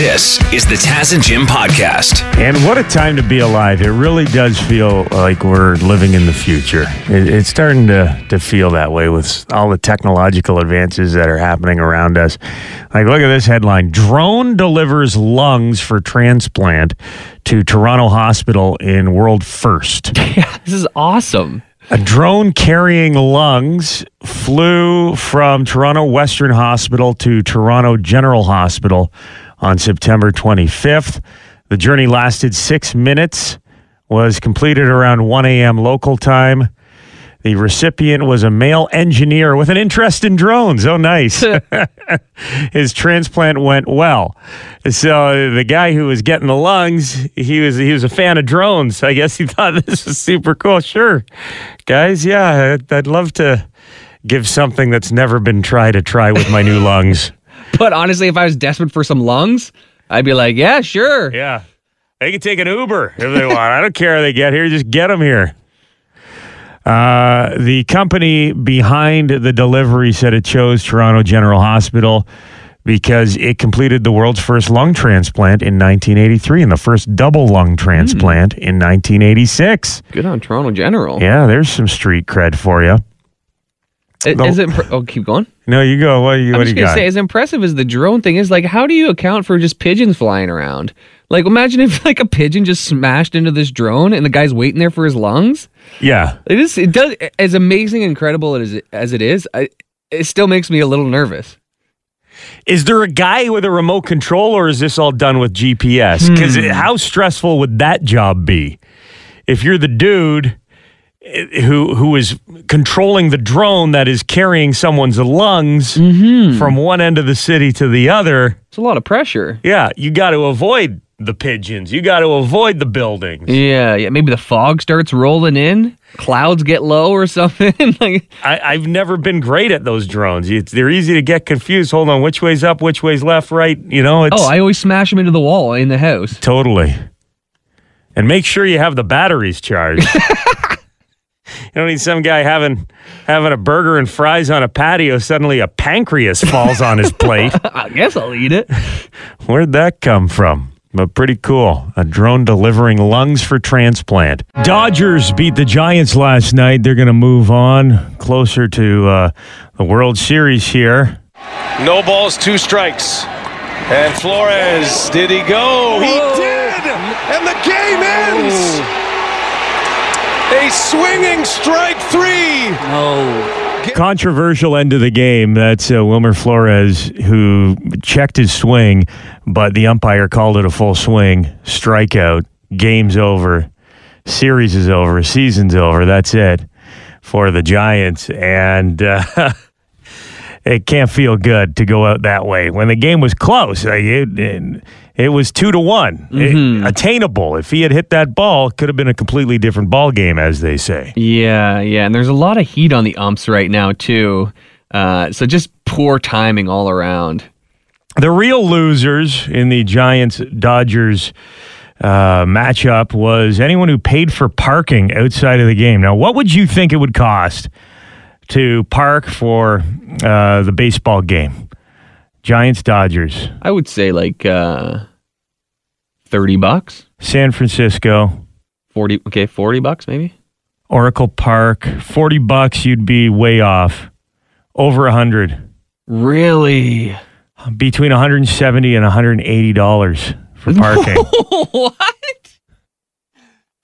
This is the Taz and Jim podcast. And what a time to be alive. It really does feel like we're living in the future. It, it's starting to, to feel that way with all the technological advances that are happening around us. Like, look at this headline Drone delivers lungs for transplant to Toronto Hospital in world first. Yeah, this is awesome. A drone carrying lungs flew from Toronto Western Hospital to Toronto General Hospital on September 25th. The journey lasted six minutes, was completed around 1 a.m. local time. The recipient was a male engineer with an interest in drones. Oh, nice. His transplant went well. So the guy who was getting the lungs, he was he was a fan of drones. I guess he thought this was super cool. Sure, guys, yeah, I'd, I'd love to give something that's never been tried a try with my new lungs. But honestly, if I was desperate for some lungs, I'd be like, yeah, sure. Yeah, they can take an Uber if they want. I don't care how they get here. Just get them here. Uh, the company behind the delivery said it chose Toronto General Hospital because it completed the world's first lung transplant in 1983 and the first double lung transplant in 1986. Good on Toronto General. Yeah, there's some street cred for you. Is it impre- oh, keep going. No, you go. What, do you, I'm what do just you gonna got? say, as impressive as the drone thing is, like, how do you account for just pigeons flying around? Like, imagine if like a pigeon just smashed into this drone and the guy's waiting there for his lungs. yeah. It is. It does. As amazing, incredible as it, as it is, I, it still makes me a little nervous. Is there a guy with a remote control, or is this all done with GPS? Because hmm. how stressful would that job be? If you're the dude Uh, who who is controlling the drone that is carrying someone's lungs mm-hmm. from one end of the city to the other, It's a lot of pressure. yeah, you got to avoid the pigeons. You got to avoid the buildings. Yeah, yeah. Maybe the fog starts rolling in, clouds get low or something. like, I, I've never been great at those drones. It's, they're easy to get confused. Hold on, which way's up, which way's left, right? You know, it's oh, I always smash them into the wall in the house. Totally. And make sure you have the batteries charged. you don't need some guy having having a burger and fries on a patio. Suddenly, a pancreas falls on his plate. I guess I'll eat it. Where'd that come from? But pretty cool. A drone delivering lungs for transplant. Dodgers beat the Giants last night. They're going to move on closer to uh, the World Series here. No balls, two strikes. And Flores, did he go? He did! And the game ends! A swinging strike three! No. controversial end of the game. That's uh, Wilmer Flores who checked his swing, but the umpire called it a full swing. Strikeout. Game's over. Series is over. Season's over. That's it for the Giants. And uh, it can't feel good to go out that way. When the game was close, like it, it, it was two to one, It- attainable. If he had hit that ball, it could have been a completely different ball game, as they say. Yeah, yeah. And there's a lot of heat on the umps right now, too. Uh, so just poor timing all around. The real losers in the Giants Dodgers uh, matchup was anyone who paid for parking outside of the game. Now, what would you think it would cost to park for uh, the baseball game? Giants Dodgers, I would say like uh, 30 bucks, San Francisco, 40, okay, 40 bucks maybe. Oracle Park, 40 bucks, you'd be way off. Over a 100. Really? Between 170 and 180 dollars for parking. what?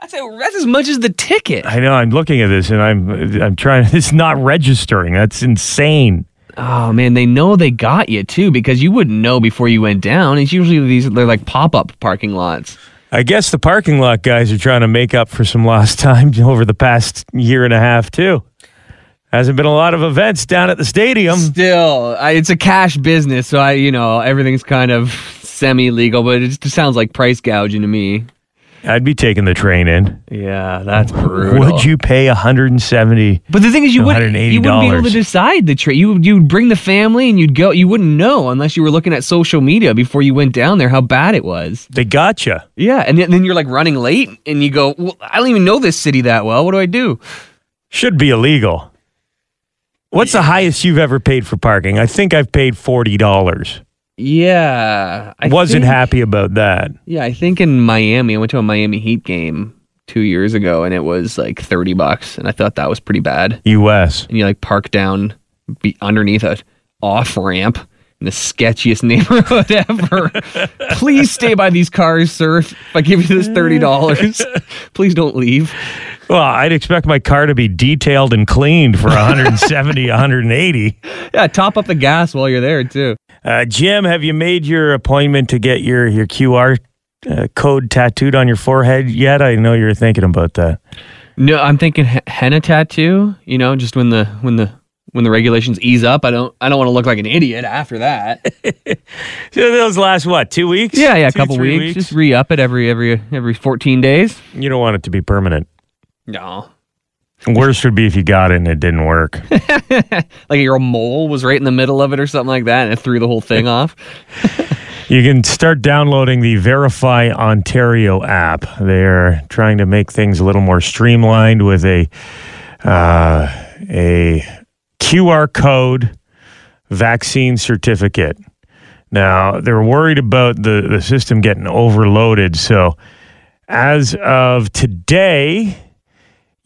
That's, a, that's as much as the ticket. I know. I'm looking at this and I'm I'm trying. It's not registering. That's insane. Oh man, they know they got you too because you wouldn't know before you went down. It's usually these they're like pop up parking lots. I guess the parking lot guys are trying to make up for some lost time over the past year and a half too. Hasn't been a lot of events down at the stadium. Still, I, it's a cash business, so I you know everything's kind of semi legal, but it just sounds like price gouging to me. I'd be taking the train in. Yeah, that's brutal. Would you pay 170? But the thing is, you wouldn't, you wouldn't be able to decide the train. You you would bring the family and you'd go. You wouldn't know unless you were looking at social media before you went down there how bad it was. They gotcha. Yeah, and then, then you're like running late, and you go, well, I don't even know this city that well. What do I do? Should be illegal. What's the highest you've ever paid for parking? I think I've paid forty dollars. Yeah, I Wasn't think- happy about that. Yeah, I think in Miami, I went to a Miami Heat game two years ago, and it was like thirty bucks, and I thought that was pretty bad. U.S. And you like park down be underneath a off ramp in the sketchiest neighborhood ever. Please stay by these cars, sir. If I give you this thirty dollars, please don't leave. Well, I'd expect my car to be detailed and cleaned for 170, 180. Yeah, top up the gas while you're there too. Uh, Jim, have you made your appointment to get your your QR uh, code tattooed on your forehead yet? I know you're thinking about that. No, I'm thinking he- henna tattoo. You know, just when the when the when the regulations ease up, I don't I don't want to look like an idiot after that. So those last what two weeks? Yeah, yeah, a couple three weeks. Just re up it every every every 14 days. You don't want it to be permanent. No. Worst would be if you got it and it didn't work. Like your mole was right in the middle of it or something like that and it threw the whole thing off. You can start downloading the Verify Ontario app. They're trying to make things a little more streamlined with a uh, a QR code vaccine certificate. Now they're worried about the the system getting overloaded. So as of today,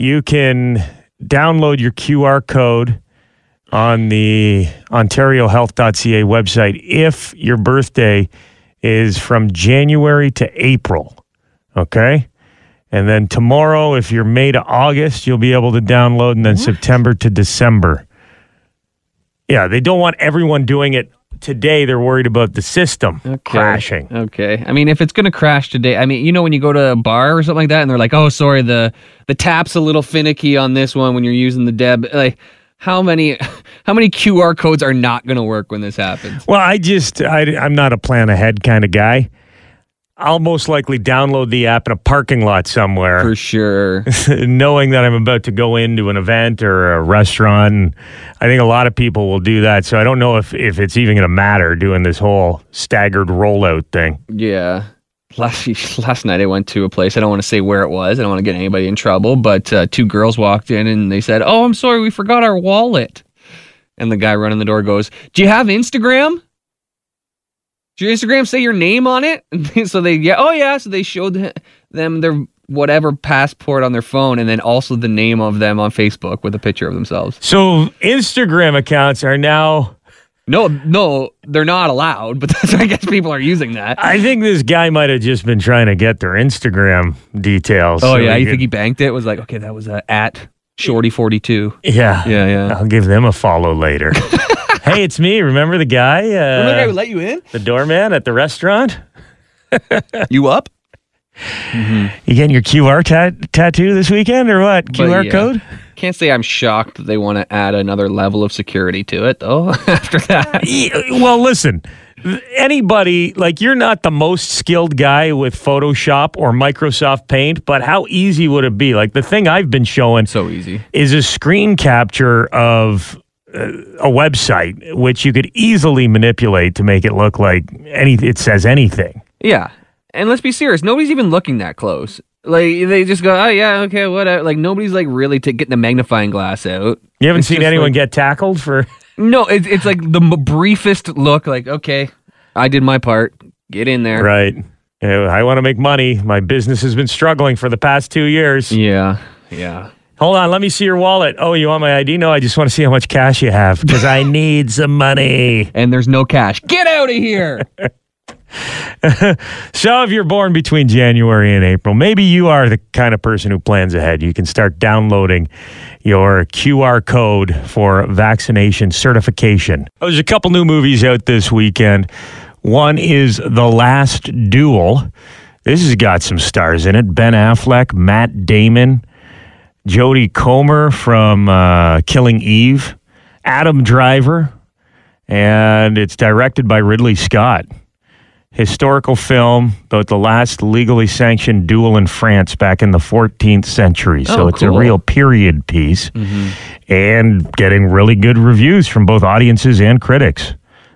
you can download your QR code on the ontariohealth.ca website if your birthday is from January to April. Okay? And then tomorrow, if you're May to August, you'll be able to download, and then September to December. Yeah, they don't want everyone doing it today. They're worried about the system crashing. Okay. I mean, if it's going to crash today, I mean, you know, when you go to a bar or something like that and they're like, oh, sorry, the, the tap's a little finicky on this one when you're using the deb. Like, how many, how many QR codes are not going to work when this happens? Well, I just, I, I'm not a plan ahead kind of guy. I'll most likely download the app in a parking lot somewhere. For sure. knowing that I'm about to go into an event or a restaurant. I think a lot of people will do that. So I don't know if, if it's even going to matter doing this whole staggered rollout thing. Yeah. Last last night I went to a place. I don't want to say where it was. I don't want to get anybody in trouble. But uh, two girls walked in and they said, "Oh, I'm sorry, we forgot our wallet." And the guy running the door goes, "Do you have Instagram? Your Instagram say your name on it?" They- so they yeah, oh yeah. So they showed them their whatever passport on their phone, and then also the name of them on Facebook with a picture of themselves. So Instagram accounts are now. No, no, they're not allowed. But that's, I guess people are using that. I think this guy might have just been trying to get their Instagram details. Oh so yeah, you could- think he banked it? Was like, okay, that was uh, at Shorty forty two. Yeah. Yeah, yeah. I'll give them a follow later. hey, it's me. Remember the guy? Uh, Remember the guy who let you in? the doorman at the restaurant? You up? You getting your QR tat- tattoo this weekend or what? QR yeah. code? Can't say I'm shocked that they want to add another level of security to it, though. After that, Well, listen, anybody, like you're not the most skilled guy with Photoshop or Microsoft Paint, but how easy would it be? Like the thing I've been showing so easy. is a screen capture of a website, which you could easily manipulate to make it look like any, it says anything. Yeah, and let's be serious. Nobody's even looking that close. Like they just go, oh yeah, okay, whatever. Like nobody's like really t- getting the magnifying glass out. You haven't It's seen anyone like- get tackled for. No, it's it's like the m- briefest look. Like okay, I did my part. Get in there. Right. I want to make money. My business has been struggling for the past two years. Yeah, yeah. Hold on, let me see your wallet. Oh, you want my ID? No, I just want to see how much cash you have because I need some money. And there's no cash. Get out of here. So, if you're born between January and April, maybe you are the kind of person who plans ahead. You can start downloading your QR code for vaccination certification. Oh, There's a couple new movies out this weekend. One is The Last Duel. This has got some stars in it Ben Affleck, Matt Damon, Jodie Comer from uh, Killing Eve, Adam Driver, and it's directed by Ridley Scott historical film about the last legally sanctioned duel in France back in the 14th century. So Oh, it's a real period piece and getting really good reviews from both audiences and critics.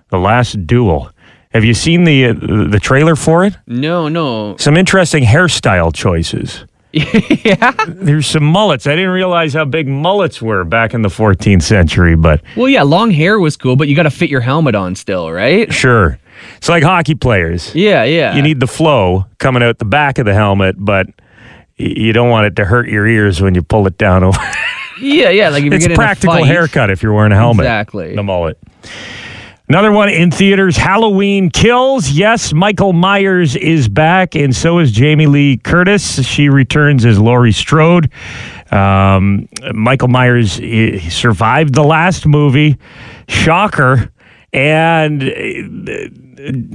The Last Duel. Have you seen the uh, the trailer for it? No, no. Some interesting hairstyle choices. yeah. There's some mullets. I didn't realize how big mullets were back in the 14th century, but Well, yeah, long hair was cool, but you got to fit your helmet on still, right? sure. It's like hockey players. Yeah, yeah. You need the flow coming out the back of the helmet, but you don't want it to hurt your ears when you pull it down over. Yeah, yeah. Like if it's getting practical a fight, haircut if you're wearing a helmet. Exactly. The mullet. Another one in theaters Halloween Kills. Yes, Michael Myers is back, and so is Jamie Lee Curtis. She returns as Laurie Strode. Um, Michael Myers he survived the last movie. Shocker. And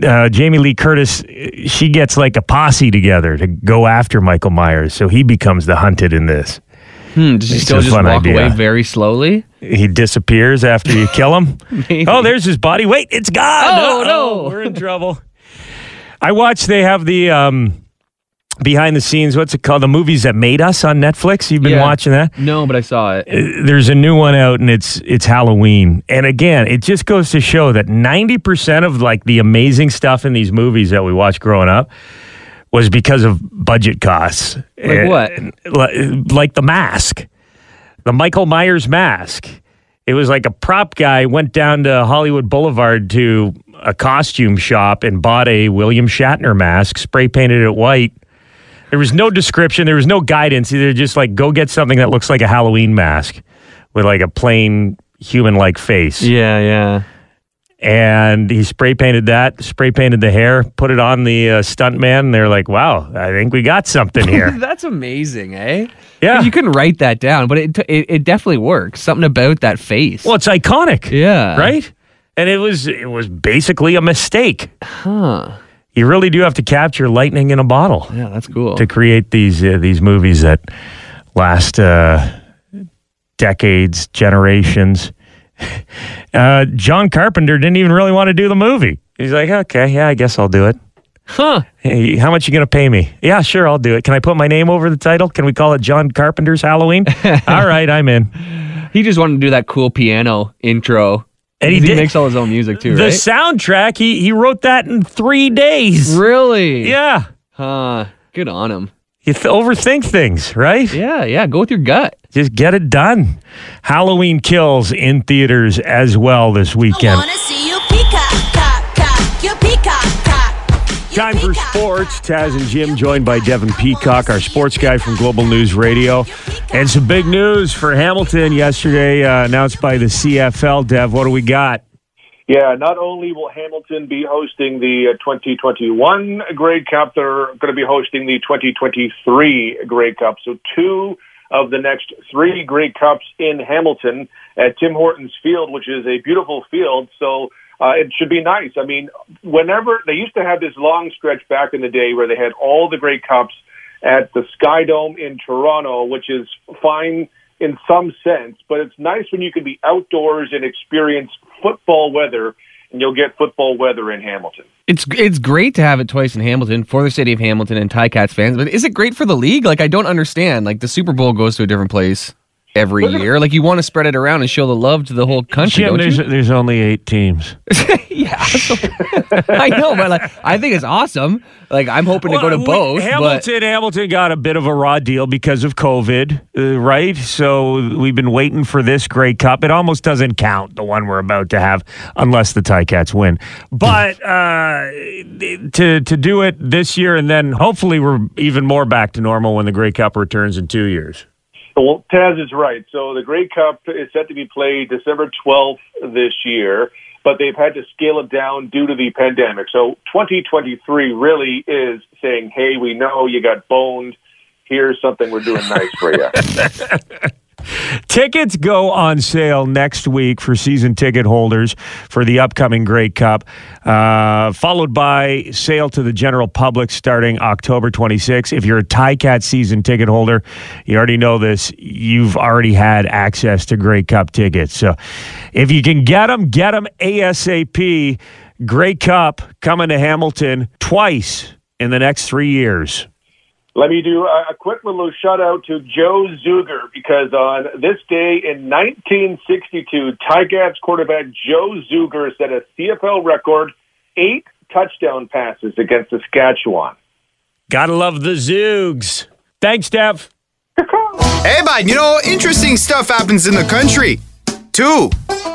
uh, Jamie Lee Curtis, she gets like a posse together to go after Michael Myers. So he becomes the hunted in this. Hmm, does he It's still just walk idea. away very slowly? He disappears after you kill him. Oh, there's his body. Wait, it's gone. Oh, no. We're in trouble. I watched, they have the um, behind the scenes, what's it called? The movies that made us on Netflix. You've been Yeah. watching that? No, but I saw it. There's a new one out and it's it's Halloween. And again, it just goes to show that 90% of like the amazing stuff in these movies that we watched growing up was because of budget costs. Like what? Eh, like, like the mask. The Michael Myers mask. It was like a prop guy went down to Hollywood Boulevard to a costume shop and bought a William Shatner mask, spray painted it white. There was no description, there was no guidance. Either just like go get something that looks like a Halloween mask with like a plain human like face. Yeah, yeah. And he spray painted that, spray painted the hair, put it on the uh, stunt man. And they're like, wow, I think we got something here. That's amazing, eh? Yeah. You couldn't write that down, but it, it it definitely works. Something about that face. well, it's iconic. Yeah. Right? And it was it was basically a mistake. Huh. You really do have to capture lightning in a bottle Yeah, that's cool. to create these uh, these movies that last uh, decades, generations. Uh, John Carpenter didn't even really want to do the movie. He's like, okay, yeah, I guess I'll do it. Huh. Hey, how much you gonna pay me? Yeah, sure, I'll do it. Can I put my name over the title? Can we call it John Carpenter's Halloween? All right, I'm in. He just wanted to do that cool piano intro. And he he makes all his own music too, The right? soundtrack, he he wrote that in three days. really? Yeah, Huh. Good on him. You th- overthink things, right? Yeah, yeah. Go with your gut. Just get it done. Halloween Kills in theaters as well this I weekend. wanna see you peacock, cock, cock, you peacock, cock. You Time for sports. Taz and Jim joined by Devin Peacock, our sports guy from Global News Radio. And some big news for Hamilton yesterday, uh, announced by the CFL. Dev, what do we got? Yeah, not only will Hamilton be hosting the uh, 2021 Grey Cup, they're going to be hosting the 2023 Grey Cup. So two of the next three Grey Cups in Hamilton at Tim Hortons Field, which is a beautiful field. So uh, it should be nice. I mean, whenever they used to have this long stretch back in the day where they had all the Grey Cups at the Sky Dome in Toronto, which is fine in some sense, but it's nice when you can be outdoors and experience football weather, and you'll get football weather in Hamilton. It's it's great to have it twice in Hamilton for the city of Hamilton and Ticats fans, but is it great for the league? Like I don't understand. Like the Super Bowl goes to a different place every year. Like you want to spread it around and show the love to the whole country, Jim, there's, there's only eight teams. yeah, so- I know, but like I think it's awesome. Like I'm hoping to go to Well, both. but Hamilton, Hamilton got a bit of a raw deal because of COVID, uh, right? So we've been waiting for this Grey Cup. It almost doesn't count, the one we're about to have, unless the Ticats win. But uh, to to do it this year, and then hopefully we're even more back to normal when the Grey Cup returns in two years. Well, Taz is right. So the Grey Cup is set to be played December 12th this year, but they've had to scale it down due to the pandemic. So 2023 really is saying, hey, we know you got boned. Here's something we're doing nice for you. Tickets go on sale next week for season ticket holders for the upcoming Grey Cup, uh, followed by sale to the general public starting October 26. If you're a Cat season ticket holder, you already know this. You've already had access to Grey Cup tickets. So if you can get them, get them ASAP. Grey Cup coming to Hamilton twice in the next three years. Let me do a, a quick little shout out to Joe Zuger because on this day in 1962, Ticats quarterback Joe Zuger set a CFL record eight touchdown passes against Saskatchewan. Gotta love the Zoogs. Thanks, Dev. Hey, bud, you know, interesting stuff happens in the country, too.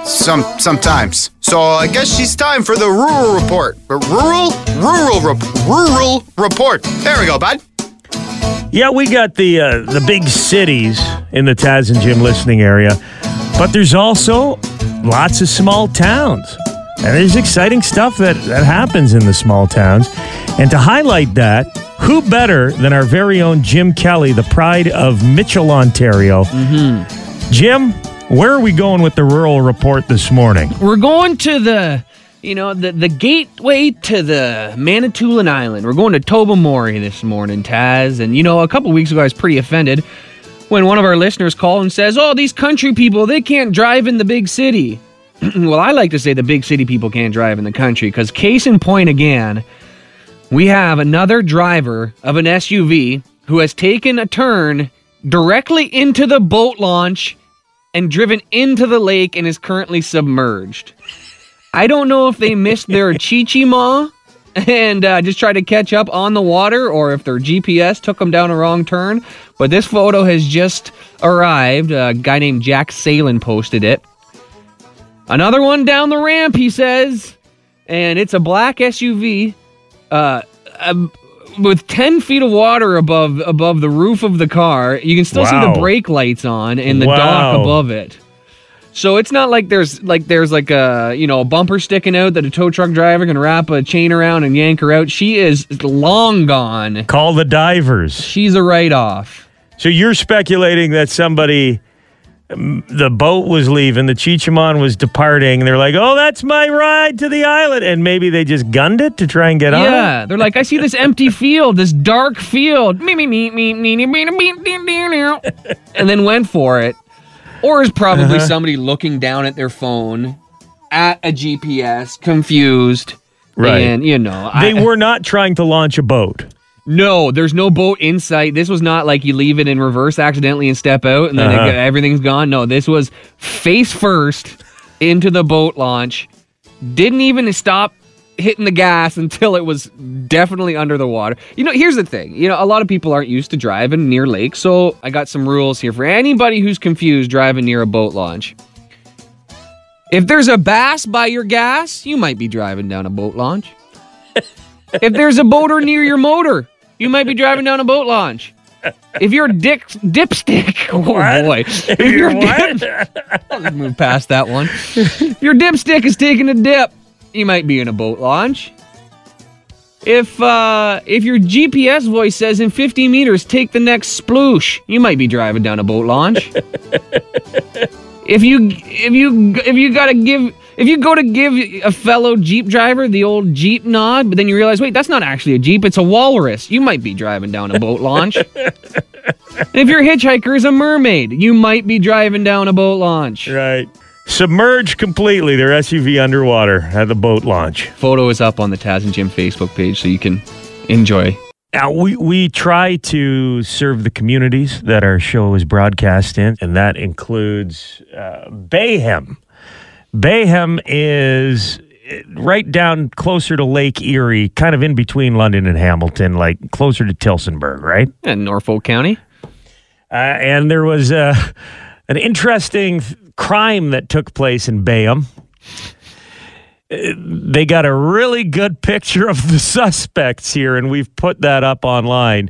Some sometimes. So I guess it's time for the rural report. Uh, Rural, rural, rural report. There we go, bud. Yeah, we got the uh, the big cities in the Taz and Jim listening area, but there's also lots of small towns. And there's exciting stuff that, that happens in the small towns. And to highlight that, who better than our very own Jim Kelly, the pride of Mitchell, Ontario? Jim, where are we going with the rural report this morning? We're going to the, you know, the, the gateway to the Manitoulin Island. We're going to Tobermory this morning, Taz. And, you know, a couple weeks ago, I was pretty offended when one of our listeners called and says, oh, these country people, they can't drive in the big city. well, I like to say the big city people can't drive in the country because, case in point again, we have another driver of an SUV who has taken a turn directly into the boat launch and driven into the lake and is currently submerged. I don't know if they missed their Chi-Cheemaun and uh, just tried to catch up on the water or if their GPS took them down a wrong turn, but this photo has just arrived. A guy named Jack Salen posted it. Another one down the ramp, he says, and it's a black SUV uh, um, with 10 feet of water above above the roof of the car. You can still see the brake lights on and the Wow. dock above it. So it's not like there's like there's like a you know a bumper sticking out that a tow truck driver can wrap a chain around and yank her out. She is long gone. Call the divers. She's a write off. So you're speculating that somebody, um, the boat was leaving, the Chi-Cheemaun was departing. And they're like, "Oh, that's my ride to the island," and maybe they just gunned it to try and get on. Yeah, they're like, I see this empty field, this dark field, me me me me me me me me me me me, and then went for it. Or is probably somebody looking down at their phone at a GPS, confused. Right. And you know, They I, were not trying to launch a boat. no. There's no boat in sight. This was not like you leave it in reverse accidentally and step out and then Uh-huh. everything's gone. No, this was face first into the boat launch. Didn't even stop hitting the gas until it was definitely under the water. You know, here's the thing. You know, a lot of people aren't used to driving near lakes, so I got some rules here for anybody who's confused driving near a boat launch. If there's a bass by your gas, you might be driving down a boat launch. if there's a boater near your motor, you might be driving down a boat launch. If your dick dipstick, oh boy, if You're your what? dip, I'll just move past that one. If your dipstick is taking a dip, you might be in a boat launch. If uh, if your GPS voice says in 50 meters, take the next sploosh, you might be driving down a boat launch. if you if you if you gotta give if you go to give a fellow Jeep driver the old Jeep nod, but then you realize, wait, that's not actually a Jeep, it's a walrus. You might be driving down a boat launch. if your hitchhiker is a mermaid, you might be driving down a boat launch. Right. Submerged completely. Their SUV underwater at the boat launch. Photo is up on the Taz and Jim Facebook page, so you can enjoy. Now, we, we try to serve the communities that our show is broadcast in, and that includes uh, Bayham. Bayham is uh, right down closer to Lake Erie, kind of in between London and Hamilton, like closer to Tillsonburg, right? In Norfolk County. Uh, and there was uh, an interesting crime that took place in Bayham. Uh, They got a really good picture of the suspects here, and we've put that up online.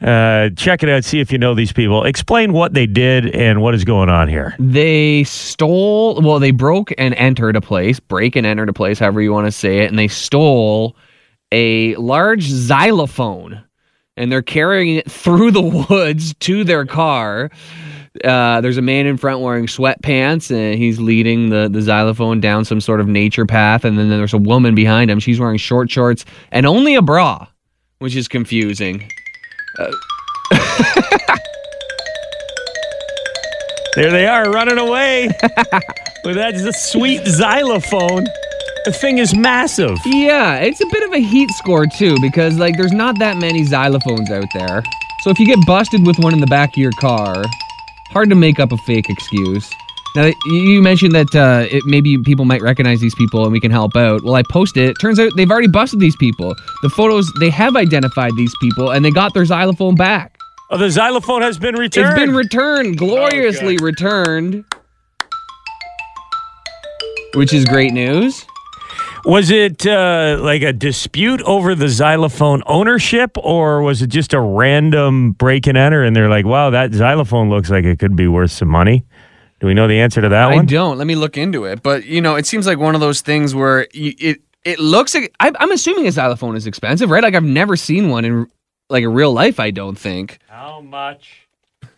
Uh, check it out, see if you know these people. Explain what they did and what is going on here. They stole, well, they broke and entered a place, break and entered a place, however you want to say it, and they stole a large xylophone and they're carrying it through the woods to their car. Uh, there's a man in front wearing sweatpants and he's leading the, the xylophone down some sort of nature path. And then there's a woman behind him. She's wearing short shorts and only a bra, which is confusing. There they are, running away with that sweet xylophone. The thing is massive. Yeah, it's a bit of a heat score too because like there's not that many xylophones out there. So if you get busted with one in the back of your car, hard to make up a fake excuse. Now you- mentioned that uh, it, maybe people might recognize these people and we can help out. Well, I posted it. Turns out they've already busted these people. The photos they have identified these people and they got their xylophone back. Oh, the xylophone has been returned. It's been returned, gloriously good. returned. Which is great news. Was it uh, like a dispute over the xylophone ownership, or was it just a random break and enter? And they're like, "Wow, that xylophone looks like it could be worth some money." Do we know the answer to that I one? I don't. Let me look into it. But you know, it seems like one of those things where you, it it looks like I, I'm assuming a xylophone is expensive, right? Like I've never seen one in like a real life. I don't think. How much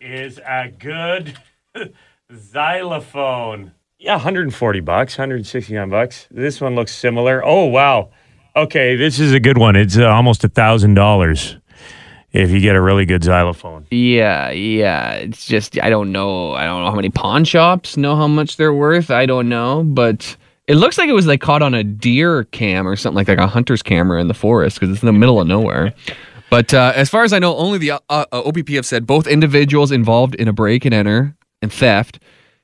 is a good xylophone? Yeah, 140 bucks, 169 bucks. This one looks similar. Oh wow. Okay, this is a good one. It's uh, almost a thousand dollars if you get a really good xylophone. Yeah, yeah. It's just I don't know. I don't know how many pawn shops know how much they're worth. I don't know, but it looks like it was like caught on a deer cam or something like like a hunter's camera in the forest because it's in the middle of nowhere. But uh, as far as I know, only the uh, uh, OPP have said both individuals involved in a break and enter and theft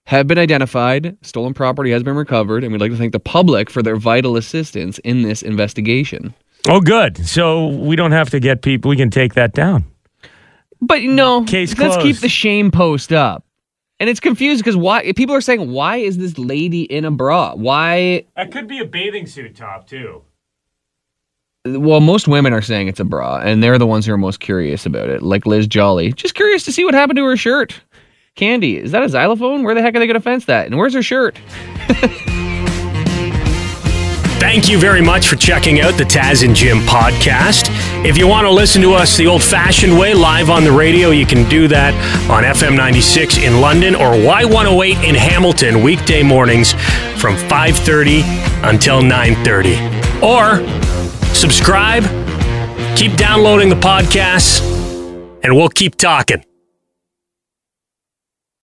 have been identified. Stolen property has been recovered, and we'd like to thank the public for their vital assistance in this investigation. Oh, good. So we don't have to get people. We can take that down. But no, Case let's keep the shame post up. And it's confused because why people are saying, why is this lady in a bra? Why? That could be a bathing suit top too. Well, most women are saying it's a bra, and they're the ones who are most curious about it. Like Liz Jolly, just curious to see what happened to her shirt. Candy, is that a xylophone? Where the heck are they going to fence that? And where's her shirt? Thank you very much for checking out the Taz and Jim podcast. If you want to listen to us the old fashioned way, live on the radio, you can do that on FM 96 in London or Y108 in Hamilton, weekday mornings from 5.30 until 9.30. Or subscribe, keep downloading the podcasts, and we'll keep talking.